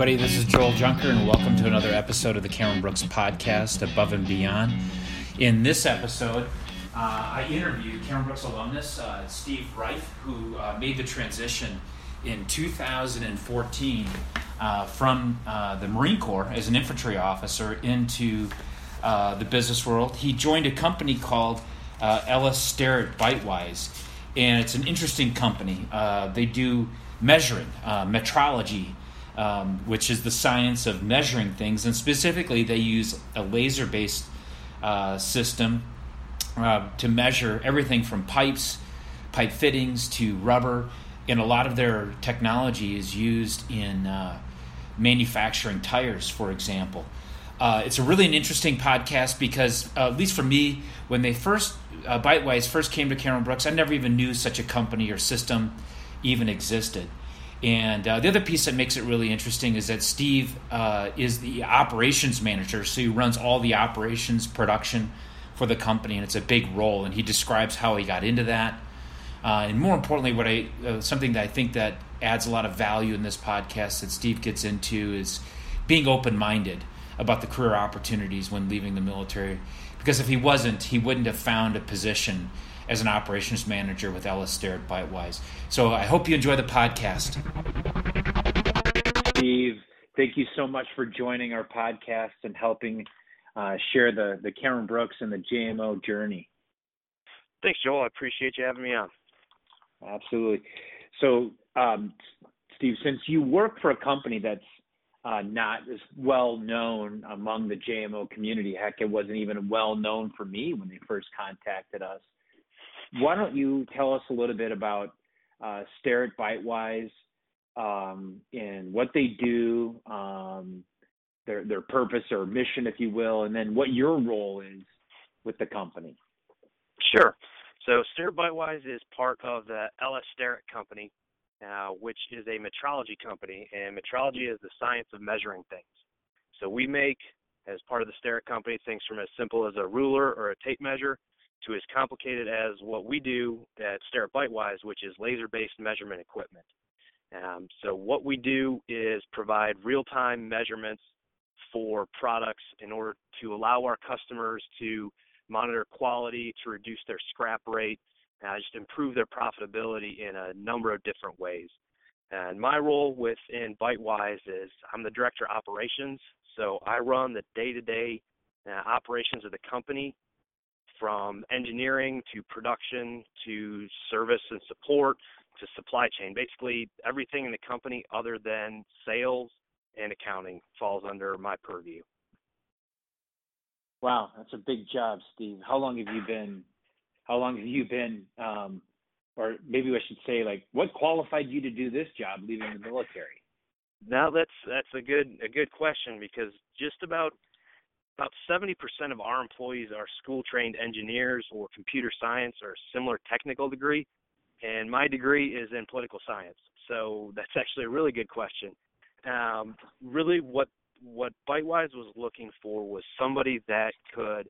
everybody. This is Joel Junker, and welcome to another episode of the Cameron Brooks podcast, Above and Beyond. In this episode, uh, I interviewed Cameron Brooks alumnus uh, Steve Reif, who uh, made the transition in 2014 uh, from uh, the Marine Corps as an infantry officer into uh, the business world. He joined a company called L.S. Starrett Bytewise, and it's an interesting company. they do measuring, metrology um, which is the science of measuring things. And specifically, they use a laser based uh, system uh, to measure everything from pipes, pipe fittings to rubber. And a lot of their technology is used in uh, manufacturing tires, for example. Uh, it's a really an interesting podcast because, uh, at least for me, when they first, uh, Bytewise first came to Cameron Brooks, I never even knew such a company or system even existed. And uh, the other piece that makes it really interesting is that Steve uh, is the operations manager, so he runs all the operations production for the company, and it's a big role. And he describes how he got into that, uh, and more importantly, what I uh, something that I think that adds a lot of value in this podcast that Steve gets into is being open-minded about the career opportunities when leaving the military. Because if he wasn't, he wouldn't have found a position as an operations manager with Ellis at Bytewise. So I hope you enjoy the podcast. Steve, thank you so much for joining our podcast and helping uh, share the, the Cameron Brooks and the JMO journey. Thanks, Joel. I appreciate you having me on. Absolutely. So, um, Steve, since you work for a company that's uh, not as well known among the JMO community, heck, it wasn't even well known for me when they first contacted us why don't you tell us a little bit about uh, Starrett Bytewise um, and what they do, um, their their purpose or mission, if you will, and then what your role is with the company. Sure. So Starrett Bytewise is part of the L.S. Starrett Company, uh, which is a metrology company, and metrology is the science of measuring things. So we make, as part of the Starrett Company, things from as simple as a ruler or a tape measure to as complicated as what we do at Bytewise, which is laser-based measurement equipment. Um, so what we do is provide real-time measurements for products in order to allow our customers to monitor quality, to reduce their scrap rate, uh, just improve their profitability in a number of different ways. And my role within Bytewise is I'm the director of operations, so I run the day-to-day uh, operations of the company from engineering to production to service and support to supply chain. Basically, everything in the company other than sales and accounting falls under my purview. Wow, that's a big job, Steve. How long have you been? How long have you been? Um, or maybe I should say, like, what qualified you to do this job, leaving the military? Now that's that's a good a good question because just about about 70% of our employees are school trained engineers or computer science or similar technical degree. And my degree is in political science. So that's actually a really good question. Um, really, what what Bytewise was looking for was somebody that could,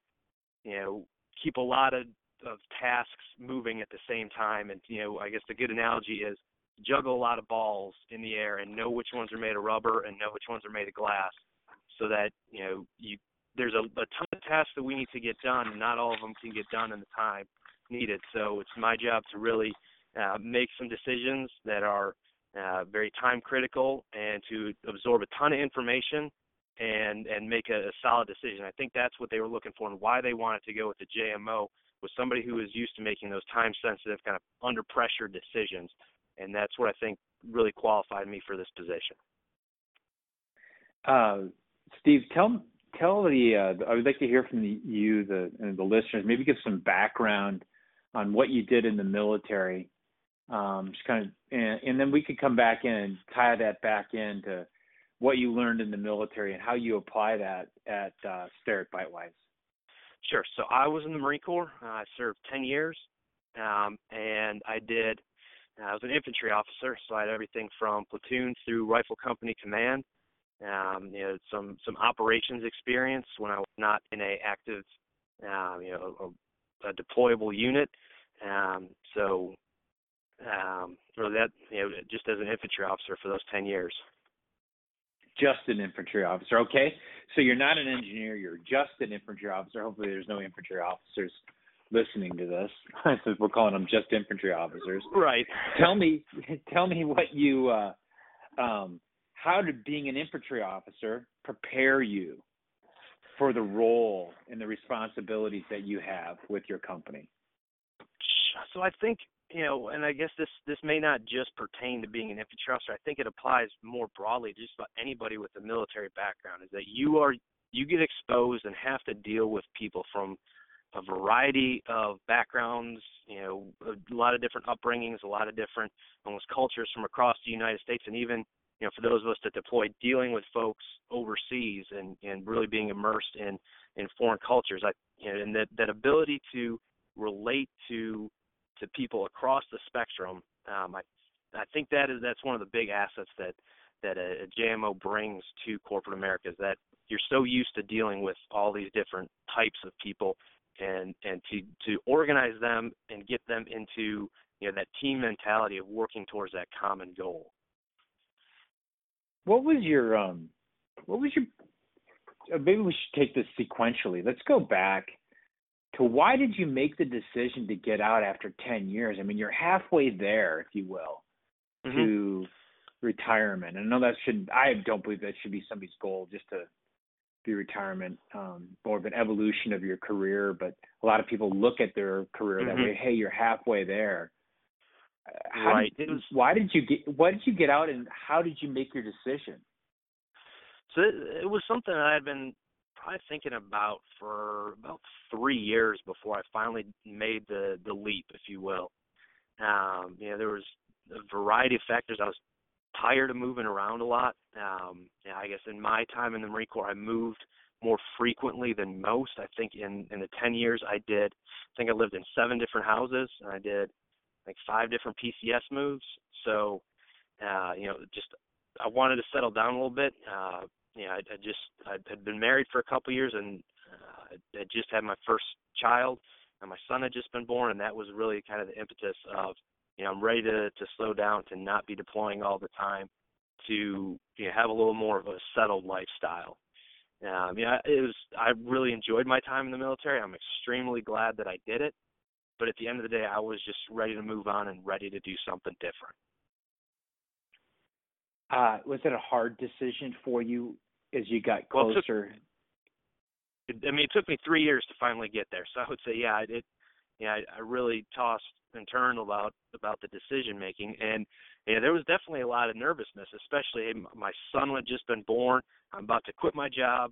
you know, keep a lot of, of tasks moving at the same time. And, you know, I guess the good analogy is juggle a lot of balls in the air and know which ones are made of rubber and know which ones are made of glass so that, you know, you there's a, a ton of tasks that we need to get done, and not all of them can get done in the time needed. So it's my job to really uh, make some decisions that are uh, very time critical and to absorb a ton of information and and make a, a solid decision. I think that's what they were looking for and why they wanted to go with the JMO was somebody who was used to making those time sensitive kind of under pressure decisions, and that's what I think really qualified me for this position. Uh, Steve, tell tell the uh, I would like to hear from the, you, the the listeners, maybe give some background on what you did in the military. Um, just kind of, and, and then we could come back in and tie that back into what you learned in the military and how you apply that at uh, Starrett Bytewise. Sure. So I was in the Marine Corps. I served 10 years, um, and I did. I was an infantry officer, so I had everything from platoon through rifle company command um, you know, some some operations experience when I was not in a active, um, you know, a, a deployable unit. Um, so, um, or that, you know, just as an infantry officer for those ten years. just an infantry officer. Okay, so you're not an engineer, you're just an infantry officer. Hopefully, there's no infantry officers listening to this since we're calling them just infantry officers. Right. Tell me, tell me what you, uh, um, how did being an infantry officer prepare you for the role and the responsibilities that you have with your company? So I think you know, and I guess this this may not just pertain to being an infantry officer. I think it applies more broadly to just about anybody with a military background. Is that you are you get exposed and have to deal with people from a variety of backgrounds, you know, a lot of different upbringings, a lot of different almost cultures from across the United States, and even you know, for those of us that deploy, dealing with folks overseas and and really being immersed in in foreign cultures. I you know, and that that ability to relate to to people across the spectrum. Um, I I think that is that's one of the big assets that that a, a JMO brings to corporate America is that you're so used to dealing with all these different types of people and and to to organize them and get them into you know that team mentality of working towards that common goal. What was your um what was your uh, maybe we should take this sequentially. Let's go back to why did you make the decision to get out after 10 years? I mean, you're halfway there, if you will, mm-hmm. to retirement. And I know that should I don't believe that should be somebody's goal just to be retirement, um, more of an evolution of your career. But a lot of people look at their career mm-hmm. that way. Hey, you're halfway there. How right. Did, was, why did you get? Why did you get out, and how did you make your decision? So it, it was something I had been probably thinking about for about three years before I finally made the the leap, if you will. Um, you know, there was a variety of factors. I was tired of moving around a lot. Um, yeah, I guess in my time in the Marine Corps, I moved more frequently than most. I think in in the 10 years I did, I think I lived in seven different houses. And I did like five different PCS moves. So, uh, you know, just I wanted to settle down a little bit. Uh, you know, I, I just I had been married for a couple of years and uh, I just had my first child, and my son had just been born, and that was really kind of the impetus of, you know, I'm ready to to slow down, to not be deploying all the time, to you know, have a little more of a settled lifestyle. Um, yeah, it was. I really enjoyed my time in the military. I'm extremely glad that I did it. But at the end of the day, I was just ready to move on and ready to do something different. Uh, was it a hard decision for you as you got closer? Well, it took, I mean, it took me three years to finally get there. So I would say, yeah, it, yeah, I, I really tossed and turned about about the decision making, and yeah, there was definitely a lot of nervousness, especially my son had just been born. I'm about to quit my job.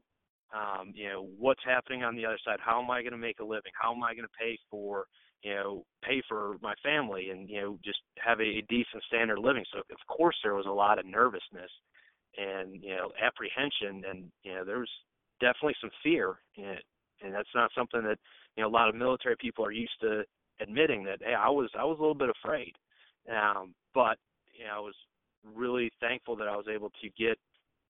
Um, you know, what's happening on the other side? How am I going to make a living? How am I going to pay for you know pay for my family and you know just have a, decent standard of living? So of course there was a lot of nervousness and you know apprehension and you know there was definitely some fear it and that's not something that you know a lot of military people are used to admitting that hey I was I was a little bit afraid um but you know I was really thankful that I was able to get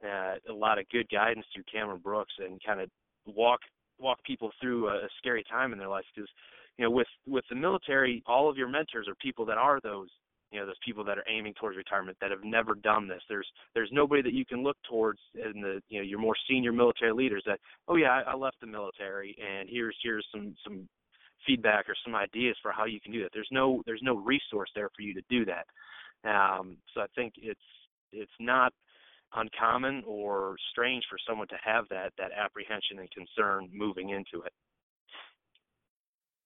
uh, a lot of good guidance through Cameron Brooks and kind of walk walk people through a, a scary time in their life because you know with with the military all of your mentors are people that are those you know those people that are aiming towards retirement that have never done this. There's there's nobody that you can look towards in the you know your more senior military leaders that oh yeah I, I left the military and here's here's some some feedback or some ideas for how you can do that. There's no there's no resource there for you to do that. Um so i think it's it's not uncommon or strange for someone to have that that apprehension and concern moving into it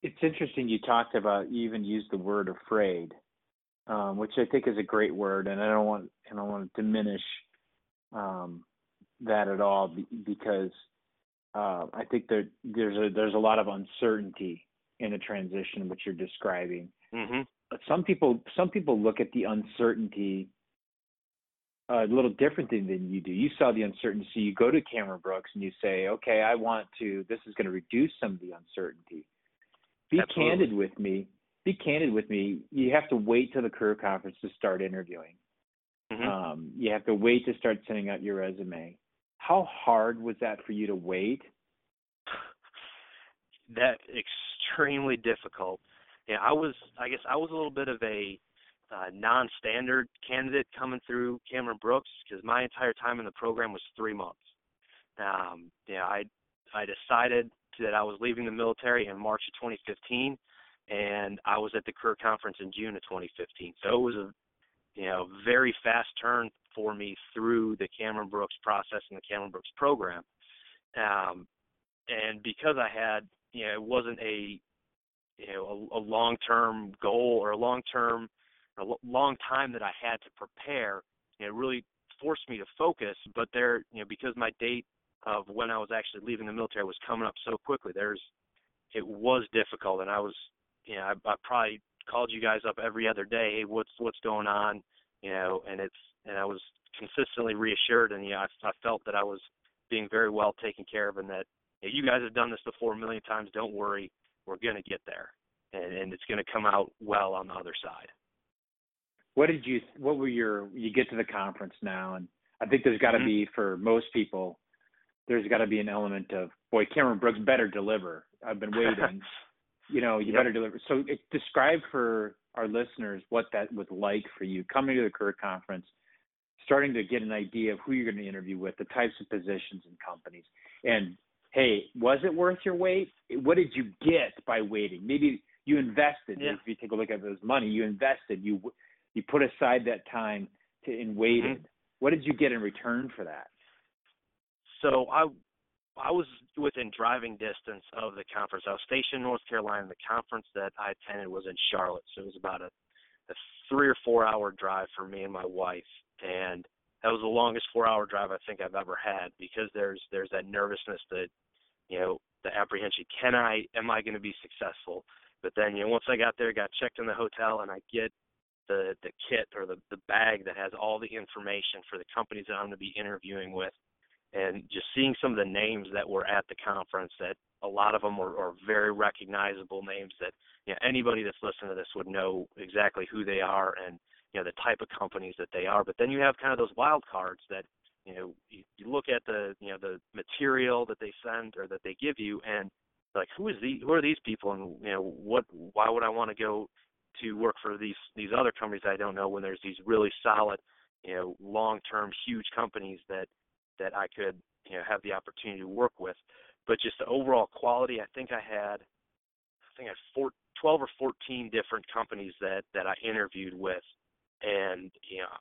it's interesting you talked about you even used the word afraid um, which I think is a great word, and I don't want and I don't want to diminish um, that at all because uh, I think that there's a there's a lot of uncertainty in the transition which you're describing. Mm-hmm. Some people some people look at the uncertainty a little differently than you do. You saw the uncertainty. You go to Cameron Brooks and you say, okay, I want to. This is going to reduce some of the uncertainty. Be Absolutely. candid with me be candid with me. You have to wait till the career conference to start interviewing. Mm-hmm. Um, you have to wait to start sending out your resume. How hard was that for you to wait? That extremely difficult. Yeah, I was. I guess I was a little bit of a uh, non-standard candidate coming through Cameron Brooks because my entire time in the program was three months. Um, yeah, I I decided that I was leaving the military in March of 2015, and I was at the career conference in June of 2015. So it was a you know very fast turn for me through the Cameron Brooks process and the Cameron Brooks program. Um, and because I had you know it wasn't a you know a, a long term goal or a long term a long time that I had to prepare. You know, really forced me to focus. But there, you know, because my date of when I was actually leaving the military was coming up so quickly, there's it was difficult, and I was, you know, I, I probably called you guys up every other day. Hey, what's what's going on? You know, and it's and I was consistently reassured, and yeah, I, I felt that I was being very well taken care of, and that you, you guys have done this before a million times. Don't worry, we're gonna get there, and and it's gonna come out well on the other side what did you what were your you get to the conference now and i think there's got to mm-hmm. be for most people there's got to be an element of boy cameron brooks better deliver. I've been waiting. You know you yep. better deliver. So it, describe for our listeners what that was like for you coming to the career conference starting to get an idea of who you're going to interview with the types of positions and companies. And hey was it worth your wait? What did you get by waiting? Maybe you invested. Yeah. if you take a look at those money you invested. You you put aside that time to and waited. Mm-hmm. What did you get in return for that? So I I was within driving distance of the conference. I was stationed in North Carolina. The conference that I attended was in Charlotte, so it was about a, a three or four hour drive for me and my wife, and that was the longest four hour drive I think I've ever had because there's there's that nervousness that you know the apprehension. Can I? Am I going to be successful? But then you know once I got there, got checked in the hotel, and I get the the kit or the the bag that has all the information for the companies that I'm going to be interviewing with, and just seeing some of the names that were at the conference that a lot of them are, are very recognizable names that you know anybody that's listening to this would know exactly who they are and you know the type of companies that they are. But then you have kind of those wild cards that you know you, you look at the you know the material that they send or that they give you and like who is the who are these people and you know what why would I want to go to work for these these other companies I don't know when there's these really solid, you know, long-term huge companies that that I could you know have the opportunity to work with. But just the overall quality, I think I had I think I had four, 12 or 14 different companies that that I interviewed with, and you know,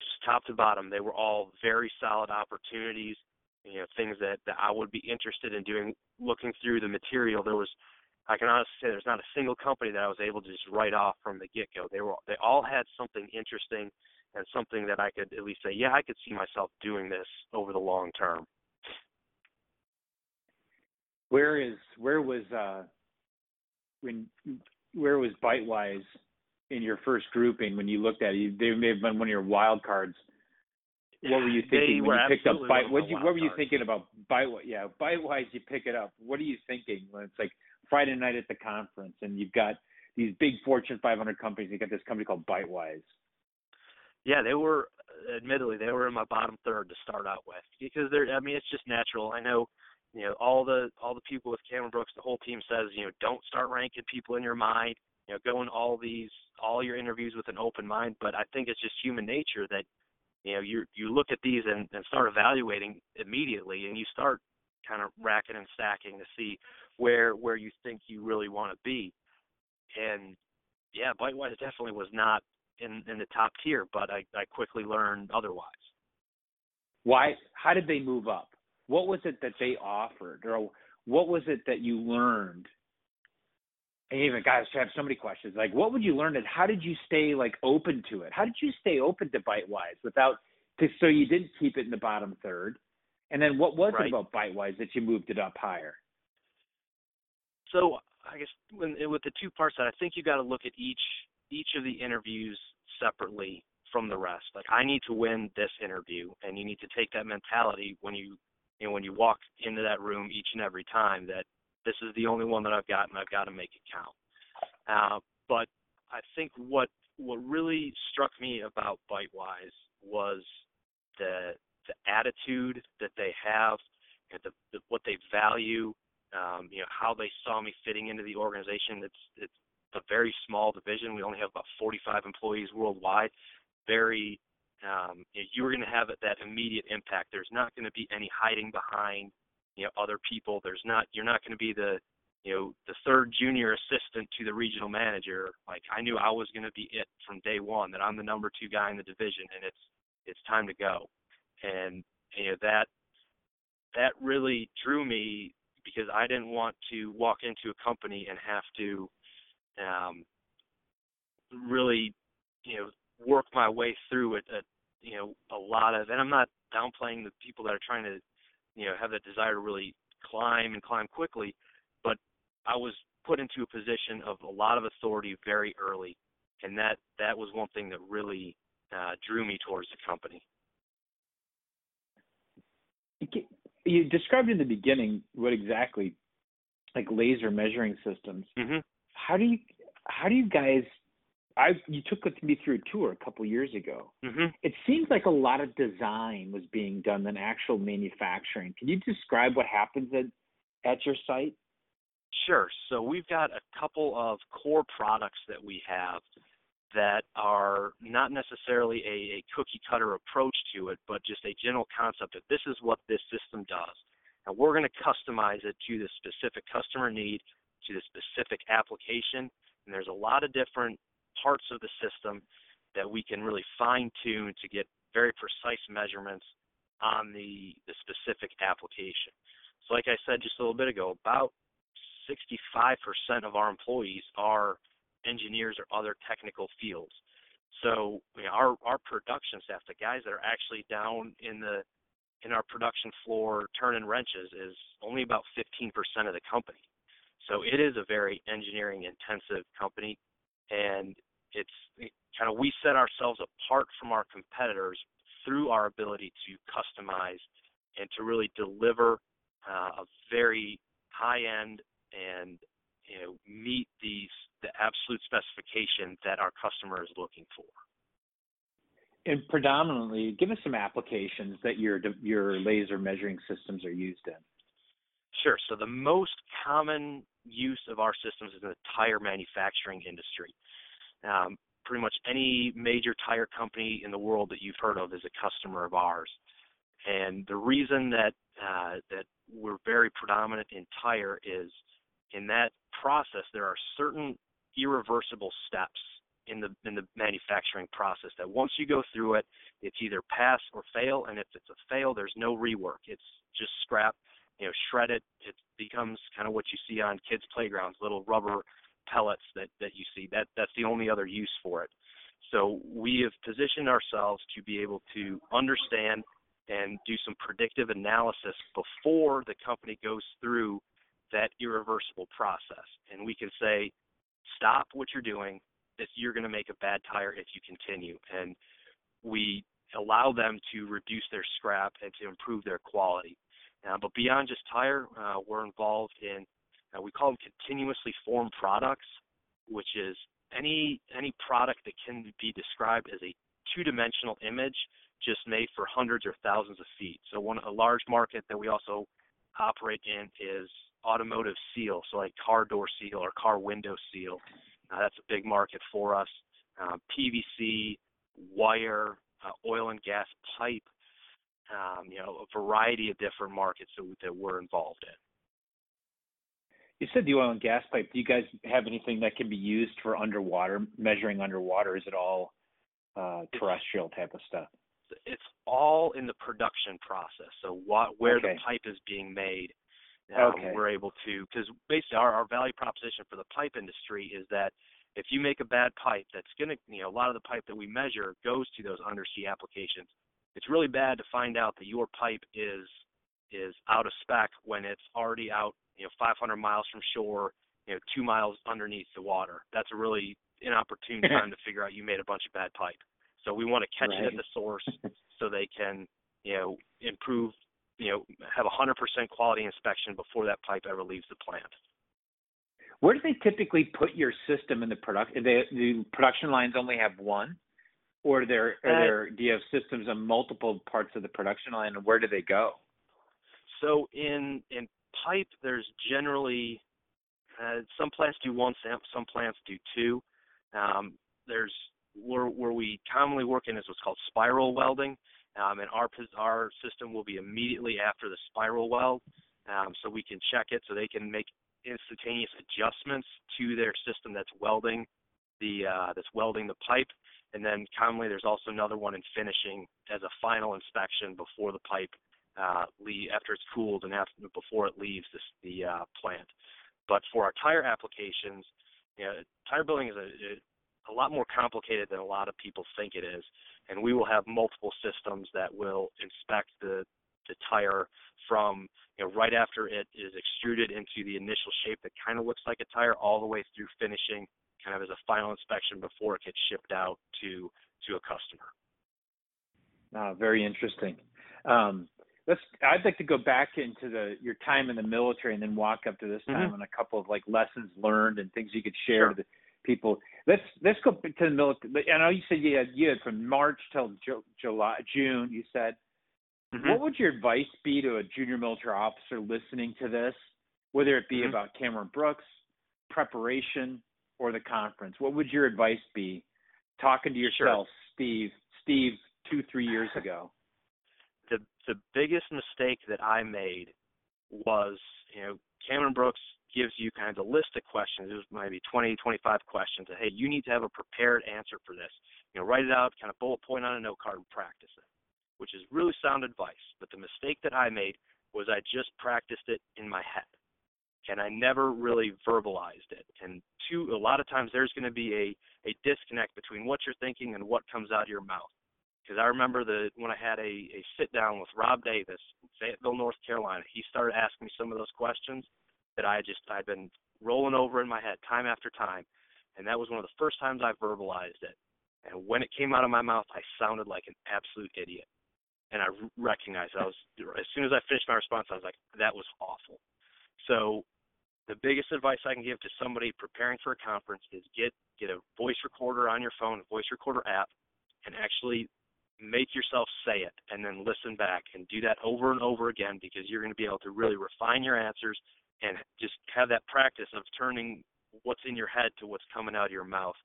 just top to bottom, they were all very solid opportunities. You know, things that that I would be interested in doing. Looking through the material, there was I can honestly say there's not a single company that I was able to just write off from the get go. They were they all had something interesting and something that I could at least say, yeah, I could see myself doing this over the long term. Where is where was uh when where was Bytewise in your first grouping when you looked at it? They may have been one of your wild cards. What were you thinking when you picked up Byte? What you, what were you thinking about Bytewise? Yeah, Bytewise. You pick it up. What are you thinking when it's like Friday night at the conference, and you've got these big Fortune 500 companies. You got this company called Bytewise. Yeah, they were, admittedly, they were in my bottom third to start out with because they're. I mean, it's just natural. I know, you know, all the all the people with Cameron Brooks, the whole team says, you know, don't start ranking people in your mind. You know, go in all these all your interviews with an open mind. But I think it's just human nature that, you know, you you look at these and, and start evaluating immediately, and you start kind of racking and stacking to see where where you think you really want to be. And yeah, Bytewise definitely was not in in the top tier, but I I quickly learned otherwise. Why? How did they move up? What was it that they offered, or what was it that you learned? And even guys I have so many questions. Like, what would you learn? And how did you stay like open to it? How did you stay open to Bytewise without? To, so you didn't keep it in the bottom third. And then what was right. it about Bytewise that you moved it up higher? So I guess when, with the two parts that I think you got to look at each each of the interviews separately from the rest. Like I need to win this interview, and you need to take that mentality when you you know when you walk into that room each and every time that this is the only one that I've got, and I've got to make it count. Uh, but I think what what really struck me about Bytewise was the the attitude that they have, and the, the what they value, um, you know, how they saw me fitting into the organization. It's it's a very small division. We only have about 45 employees worldwide. Very, um, you are going to have that immediate impact. There's not going to be any hiding behind, you know, other people. There's not. You're not going to be the, you know, the third junior assistant to the regional manager. Like I knew I was going to be it from day one. That I'm the number two guy in the division, and it's it's time to go. And you know that that really drew me because I didn't want to walk into a company and have to um, really, you know, work my way through it. A, you know, a lot of, and I'm not downplaying the people that are trying to, you know, have that desire to really climb and climb quickly, but I was put into a position of a lot of authority very early, and that that was one thing that really uh, drew me towards the company. You described in the beginning what exactly, like laser measuring systems. Mm-hmm. How do you how do you guys? I you took me through a tour a couple years ago. Mm-hmm. It seems like a lot of design was being done than actual manufacturing. Can you describe what happens at at your site? Sure. So we've got a couple of core products that we have that are not necessarily a, a cookie cutter approach to it, but just a general concept that this is what this system does. And we're going to customize it to the specific customer need, to the specific application. And there's a lot of different parts of the system that we can really fine tune to get very precise measurements on the, the specific application. So, like I said just a little bit ago, about 65% of our employees are engineers or other technical fields. So you know, our our production staff, the guys that are actually down in the in our production floor turning wrenches, is only about 15% of the company. So it is a very engineering intensive company, and it's it, kind of we set ourselves apart from our competitors through our ability to customize and to really deliver uh, a very high end and you know meet these the absolute specification that our customer is looking for. And predominantly, give us some applications that your your laser measuring systems are used in. Sure. So the most common use of our systems is in the tire manufacturing industry. Um, pretty much any major tire company in the world that you've heard of is a customer of ours. And the reason that uh, that we're very predominant in tire is in that process there are certain irreversible steps in the in the manufacturing process that once you go through it it's either pass or fail and if it's a fail there's no rework. It's just scrap you know shred it it becomes kind of what you see on kids playgrounds little rubber pellets that that you see. That that's the only other use for it. So we have positioned ourselves to be able to understand and do some predictive analysis before the company goes through that irreversible process and we can say stop what you're doing. This, you're going to make a bad tire if you continue. And we allow them to reduce their scrap and to improve their quality. Uh, but beyond just tire, uh, we're involved in uh, we call them continuously formed products, which is any any product that can be described as a two-dimensional image just made for hundreds or thousands of feet. So one a large market that we also operate in is automotive seal, so like car door seal or car window seal. Uh, that's a big market for us. Um, PVC, wire, uh, oil and gas pipe, um, you know, a variety of different markets that, that we're involved in. You said the oil and gas pipe. Do you guys have anything that can be used for underwater measuring underwater? Is it all uh, terrestrial type of stuff? It's all in the production process. So what, where okay. the pipe is being made, um, okay. We're able to because basically our, our value proposition for the pipe industry is that if you make a bad pipe, that's going to you know a lot of the pipe that we measure goes to those undersea applications. It's really bad to find out that your pipe is is out of spec when it's already out you know 500 miles from shore, you know two miles underneath the water. That's a really inopportune time to figure out you made a bunch of bad pipe. So we want to catch right. it at the source so they can you know improve you know, have a 100% quality inspection before that pipe ever leaves the plant. Where do they typically put your system in the production? Do the production lines only have one, or there, are uh, there do you have systems on multiple parts of the production line, and where do they go? So in in pipe, there's generally Uh, some plants do one sample, some plants do two. Um, there's where, where we commonly work in is what's called spiral welding, um, and our our system will be immediately after the spiral weld, um, so we can check it so they can make instantaneous adjustments to their system that's welding the uh, that's welding the pipe. And then commonly there's also another one in finishing as a final inspection before the pipe uh, leave, after it's cooled and after before it leaves this, the uh, plant. But for our tire applications, you know, tire building is a, a lot more complicated than a lot of people think it is, and we will have multiple systems that will inspect the the tire from you know right after it is extruded into the initial shape that kind of looks like a tire all the way through finishing kind of as a final inspection before it gets shipped out to to a customer. Ah, very interesting. Um, let's. I'd like to go back into the your time in the military and then walk up to this time mm-hmm. on a couple of like lessons learned and things you could share sure. to people. Let's let's go to the military. I know you said you had you had from March till July June. You said. Mm-hmm. What would your advice be to a junior military officer listening to this, whether it be mm-hmm. about Cameron Brooks, preparation, or the conference? What would your advice be talking to yourself, sure. Steve, Steve, two, three years ago? The the biggest mistake that I made was, you know, Cameron Brooks gives you kind of the list of questions. Was maybe 20, 25 questions. That, hey, you need to have a prepared answer for this. You know, write it out, kind of bullet point on a note card, and practice it, which is really sound advice. But the mistake that I made was I just practiced it in my head and I never really verbalized it. And two, a lot of times there's going to be a a disconnect between what you're thinking and what comes out of your mouth. Because I remember the when I had a a sit down with Rob Davis in Fayetteville, North Carolina, he started asking me some of those questions that I just I'd been rolling over in my head time after time, and that was one of the first times I verbalized it. And when it came out of my mouth, I sounded like an absolute idiot. And I recognized. I was as soon as I finished my response, I was like, "That was awful." So the biggest advice I can give to somebody preparing for a conference is get get a voice recorder on your phone, a voice recorder app, and actually make yourself say it and then listen back and do that over and over again because you're going to be able to really refine your answers and just have that practice of turning what's in your head to what's coming out of your mouth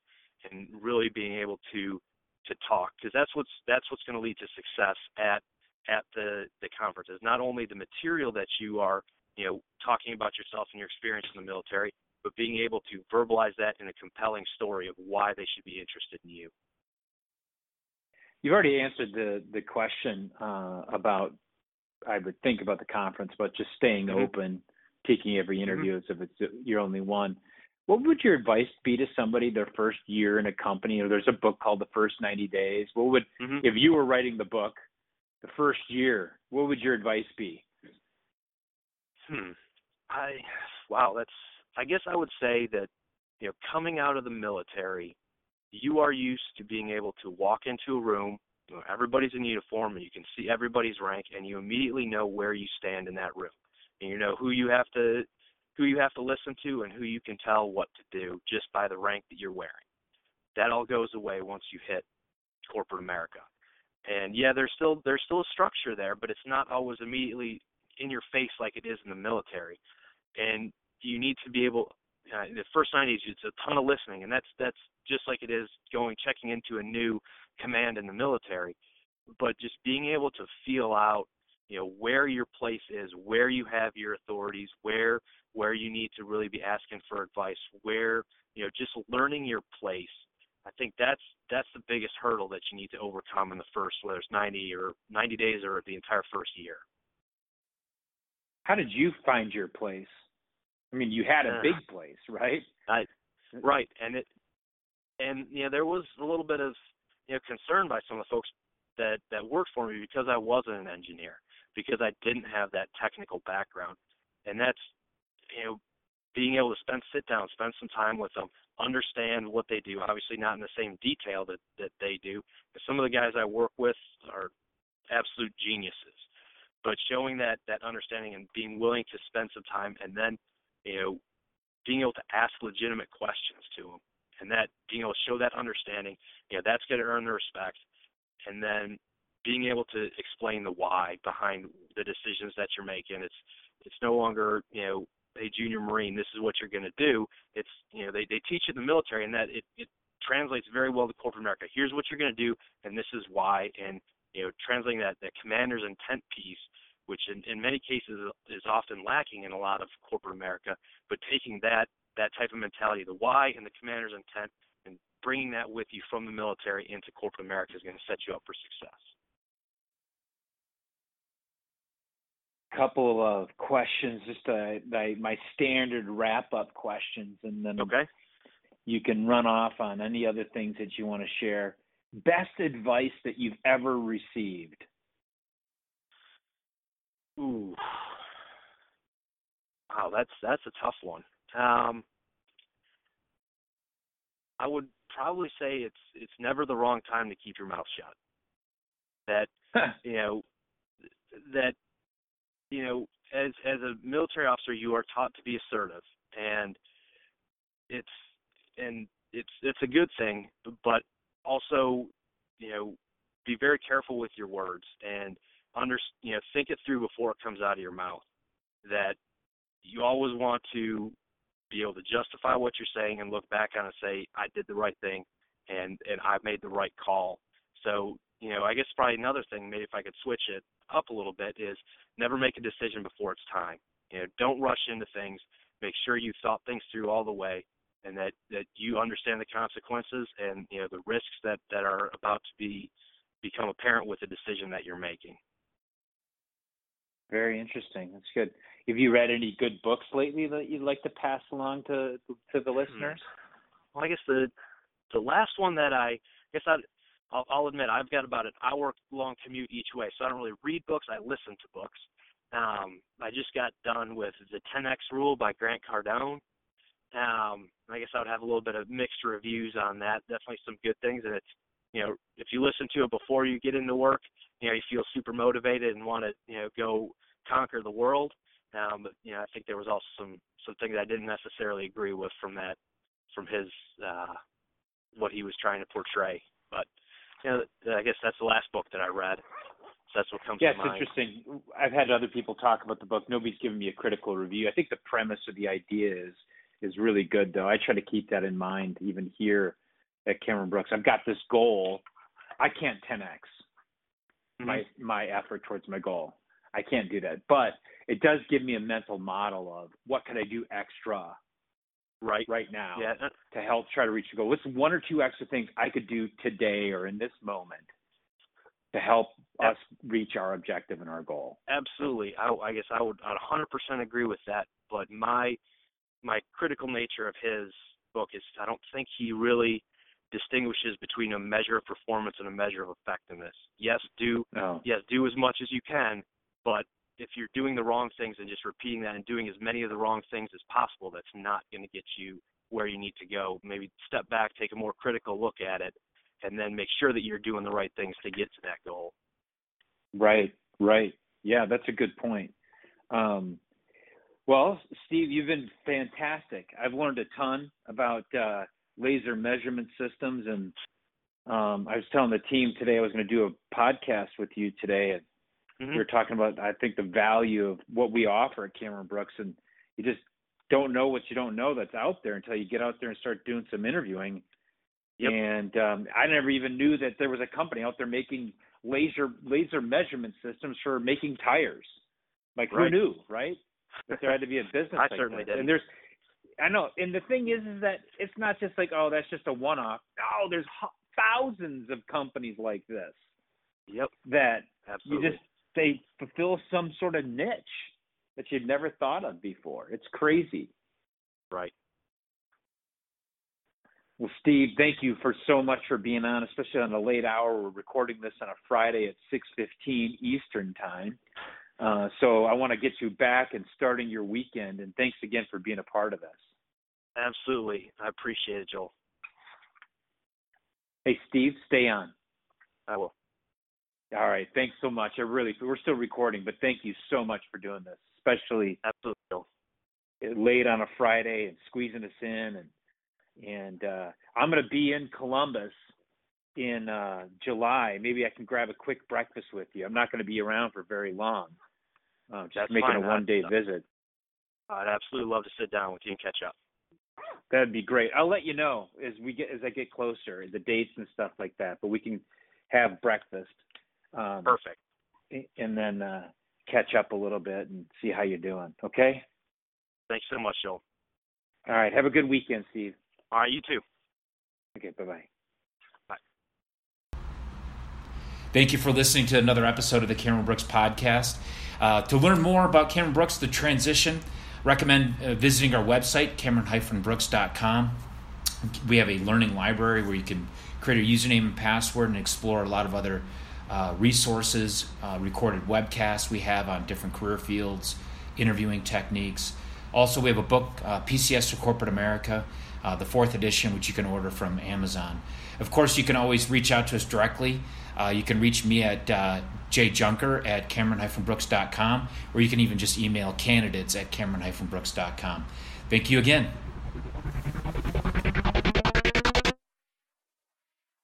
and really being able to to talk because that's what's that's what's going to lead to success at at the the conference is not only the material that you are you know, talking about yourself and your experience in the military, but being able to verbalize that in a compelling story of why they should be interested in you. You've already answered the the question uh, about I would think about the conference, but just staying mm-hmm. open, taking every mm-hmm. interview as if it's your only one. What would your advice be to somebody their first year in a company? Or there's a book called The First 90 Days. What would mm-hmm. if you were writing the book, the first year? What would your advice be? Hmm. I wow, that's I guess I would say that you know, coming out of the military, you are used to being able to walk into a room, you know, everybody's in uniform and you can see everybody's rank and you immediately know where you stand in that room. And you know who you have to who you have to listen to and who you can tell what to do just by the rank that you're wearing. That all goes away once you hit corporate America. And yeah, there's still there's still a structure there, but it's not always immediately in your face like it is in the military. And you need to be able uh, the first 90 days it's a ton of listening and that's that's just like it is going checking into a new command in the military but just being able to feel out you know where your place is where you have your authorities where where you need to really be asking for advice where you know just learning your place i think that's that's the biggest hurdle that you need to overcome in the first whether it's 90 or 90 days or the entire first year how did you find your place? I mean, you had a big place, right? I, right, and it, and you know, there was a little bit of you know concern by some of the folks that that worked for me because I wasn't an engineer, because I didn't have that technical background, and that's you know being able to spend sit down, spend some time with them, understand what they do. Obviously, not in the same detail that that they do. But some of the guys I work with are absolute geniuses but showing that that understanding and being willing to spend some time and then you know being able to ask legitimate questions to them and that being able to show that understanding you know that's going to earn the respect and then being able to explain the why behind the decisions that you're making it's it's no longer you know a junior Marine, this is what you're going to do. It's you know they they teach in the military, and that it it translates very well to corporate America. Here's what you're going to do, and this is why. And you know, translating that that commander's intent piece, which in, in many cases is often lacking in a lot of corporate America, but taking that that type of mentality, the why and the commander's intent, and bringing that with you from the military into corporate America is going to set you up for success. Couple of questions, just uh, my standard wrap up questions, and then okay. you can run off on any other things that you want to share. Best advice that you've ever received? Ooh, wow, that's that's a tough one. Um, I would probably say it's it's never the wrong time to keep your mouth shut. That you know that you know as as a military officer you are taught to be assertive and it's and it's it's a good thing but also you know be very careful with your words and under you know think it through before it comes out of your mouth that you always want to be able to justify what you're saying and look back on it and say I did the right thing and and I made the right call. So you know I guess probably another thing maybe if I could switch it up a little bit is never make a decision before it's time. You know don't rush into things. Make sure you thought things through all the way and that that you understand the consequences and you know the risks that that are about to be become apparent with the decision that you're making. Very interesting. That's good. Have you read any good books lately that you'd like to pass along to to the hmm. listeners? Well, I guess the the last one that I, I guess I I'll, I'll admit I've got about an hour long commute each way, so I don't really read books. I listen to books. Um, I just got done with the 10x Rule by Grant Cardone. Um, I guess I would have a little bit of mixed reviews on that. Definitely some good things, and it's you know if you listen to it before you get into work, you know you feel super motivated and want to you know go conquer the world. Um, but you know, I think there was also some some things I didn't necessarily agree with from that from his uh, what he was trying to portray. But you know, I guess that's the last book that I read. So that's what comes yeah, to mind. Yeah, it's interesting. I've had other people talk about the book. Nobody's given me a critical review. I think the premise or the idea is is really good, though. I try to keep that in mind even here at Cameron Brooks. I've got this goal. I can't 10x mm-hmm. my my effort towards my goal. I can't do that. But it does give me a mental model of what could I do extra right right now yeah. to help try to reach the goal. What's one or two extra things I could do today or in this moment to help us reach our objective and our goal? Absolutely. I, I guess I would I'd 100% agree with that. But my my critical nature of his book is I don't think he really distinguishes between a measure of performance and a measure of effectiveness. Yes, do no. yes do as much as you can, but if you're doing the wrong things and just repeating that and doing as many of the wrong things as possible, that's not going to get you where you need to go. Maybe step back, take a more critical look at it, and then make sure that you're doing the right things to get to that goal. Right, right. Yeah, that's a good point. Um, well, Steve, you've been fantastic. I've learned a ton about uh, laser measurement systems, and um, I was telling the team today I was going to do a podcast with you today, and Mm-hmm. You're talking about, I think, the value of what we offer at Cameron Brooks, and you just don't know what you don't know that's out there until you get out there and start doing some interviewing. Yep. And um, I never even knew that there was a company out there making laser laser measurement systems for making tires. Like right. who knew, right? That there had to be a business. I like certainly that. did. And there's, I know. And the thing is, is that it's not just like, oh, that's just a one-off. No, there's thousands of companies like this. Yep. That Absolutely. you just they fulfill some sort of niche that you'd never thought of before. It's crazy. Right. Well, Steve, thank you for so much for being on, especially on a late hour. We're recording this on a Friday at 6:15 Eastern time. Uh, so I want to get you back and starting your weekend. And thanks again for being a part of this. Absolutely, I appreciate it, Joel. Hey, Steve, stay on. I will. All right. Thanks so much. I really we're still recording, but thank you so much for doing this, especially absolutely late on a Friday and squeezing us in and and uh I'm going to be in Columbus in uh July. Maybe I can grab a quick breakfast with you. I'm not going to be around for very long. Uh, just That's making fine. a one day visit. I'd absolutely love to sit down with you and catch up. That'd be great. I'll let you know as we get as I get closer, the dates and stuff like that. But we can have breakfast. Um, Perfect. And then uh, catch up a little bit and see how you're doing. Okay. Thanks so much, Joel. All right. Have a good weekend, Steve. All right. You too. Okay. Bye bye bye. Thank you for listening to another episode of the Cameron Brooks Podcast. Uh, to learn more about Cameron Brooks, the transition, recommend uh, visiting our website, cameron-brooks.com. We have a learning library where you can create a username and password and explore a lot of other uh, resources, uh, recorded webcasts we have on different career fields, interviewing techniques. Also, we have a book, uh, PCS to Corporate America, the fourth edition, which you can order from Amazon. Of course, you can always reach out to us directly. Uh, you can reach me at uh, jjunker at cameron-brooks.com, or you can even just email candidates at cameron-brooks.com. Thank you again.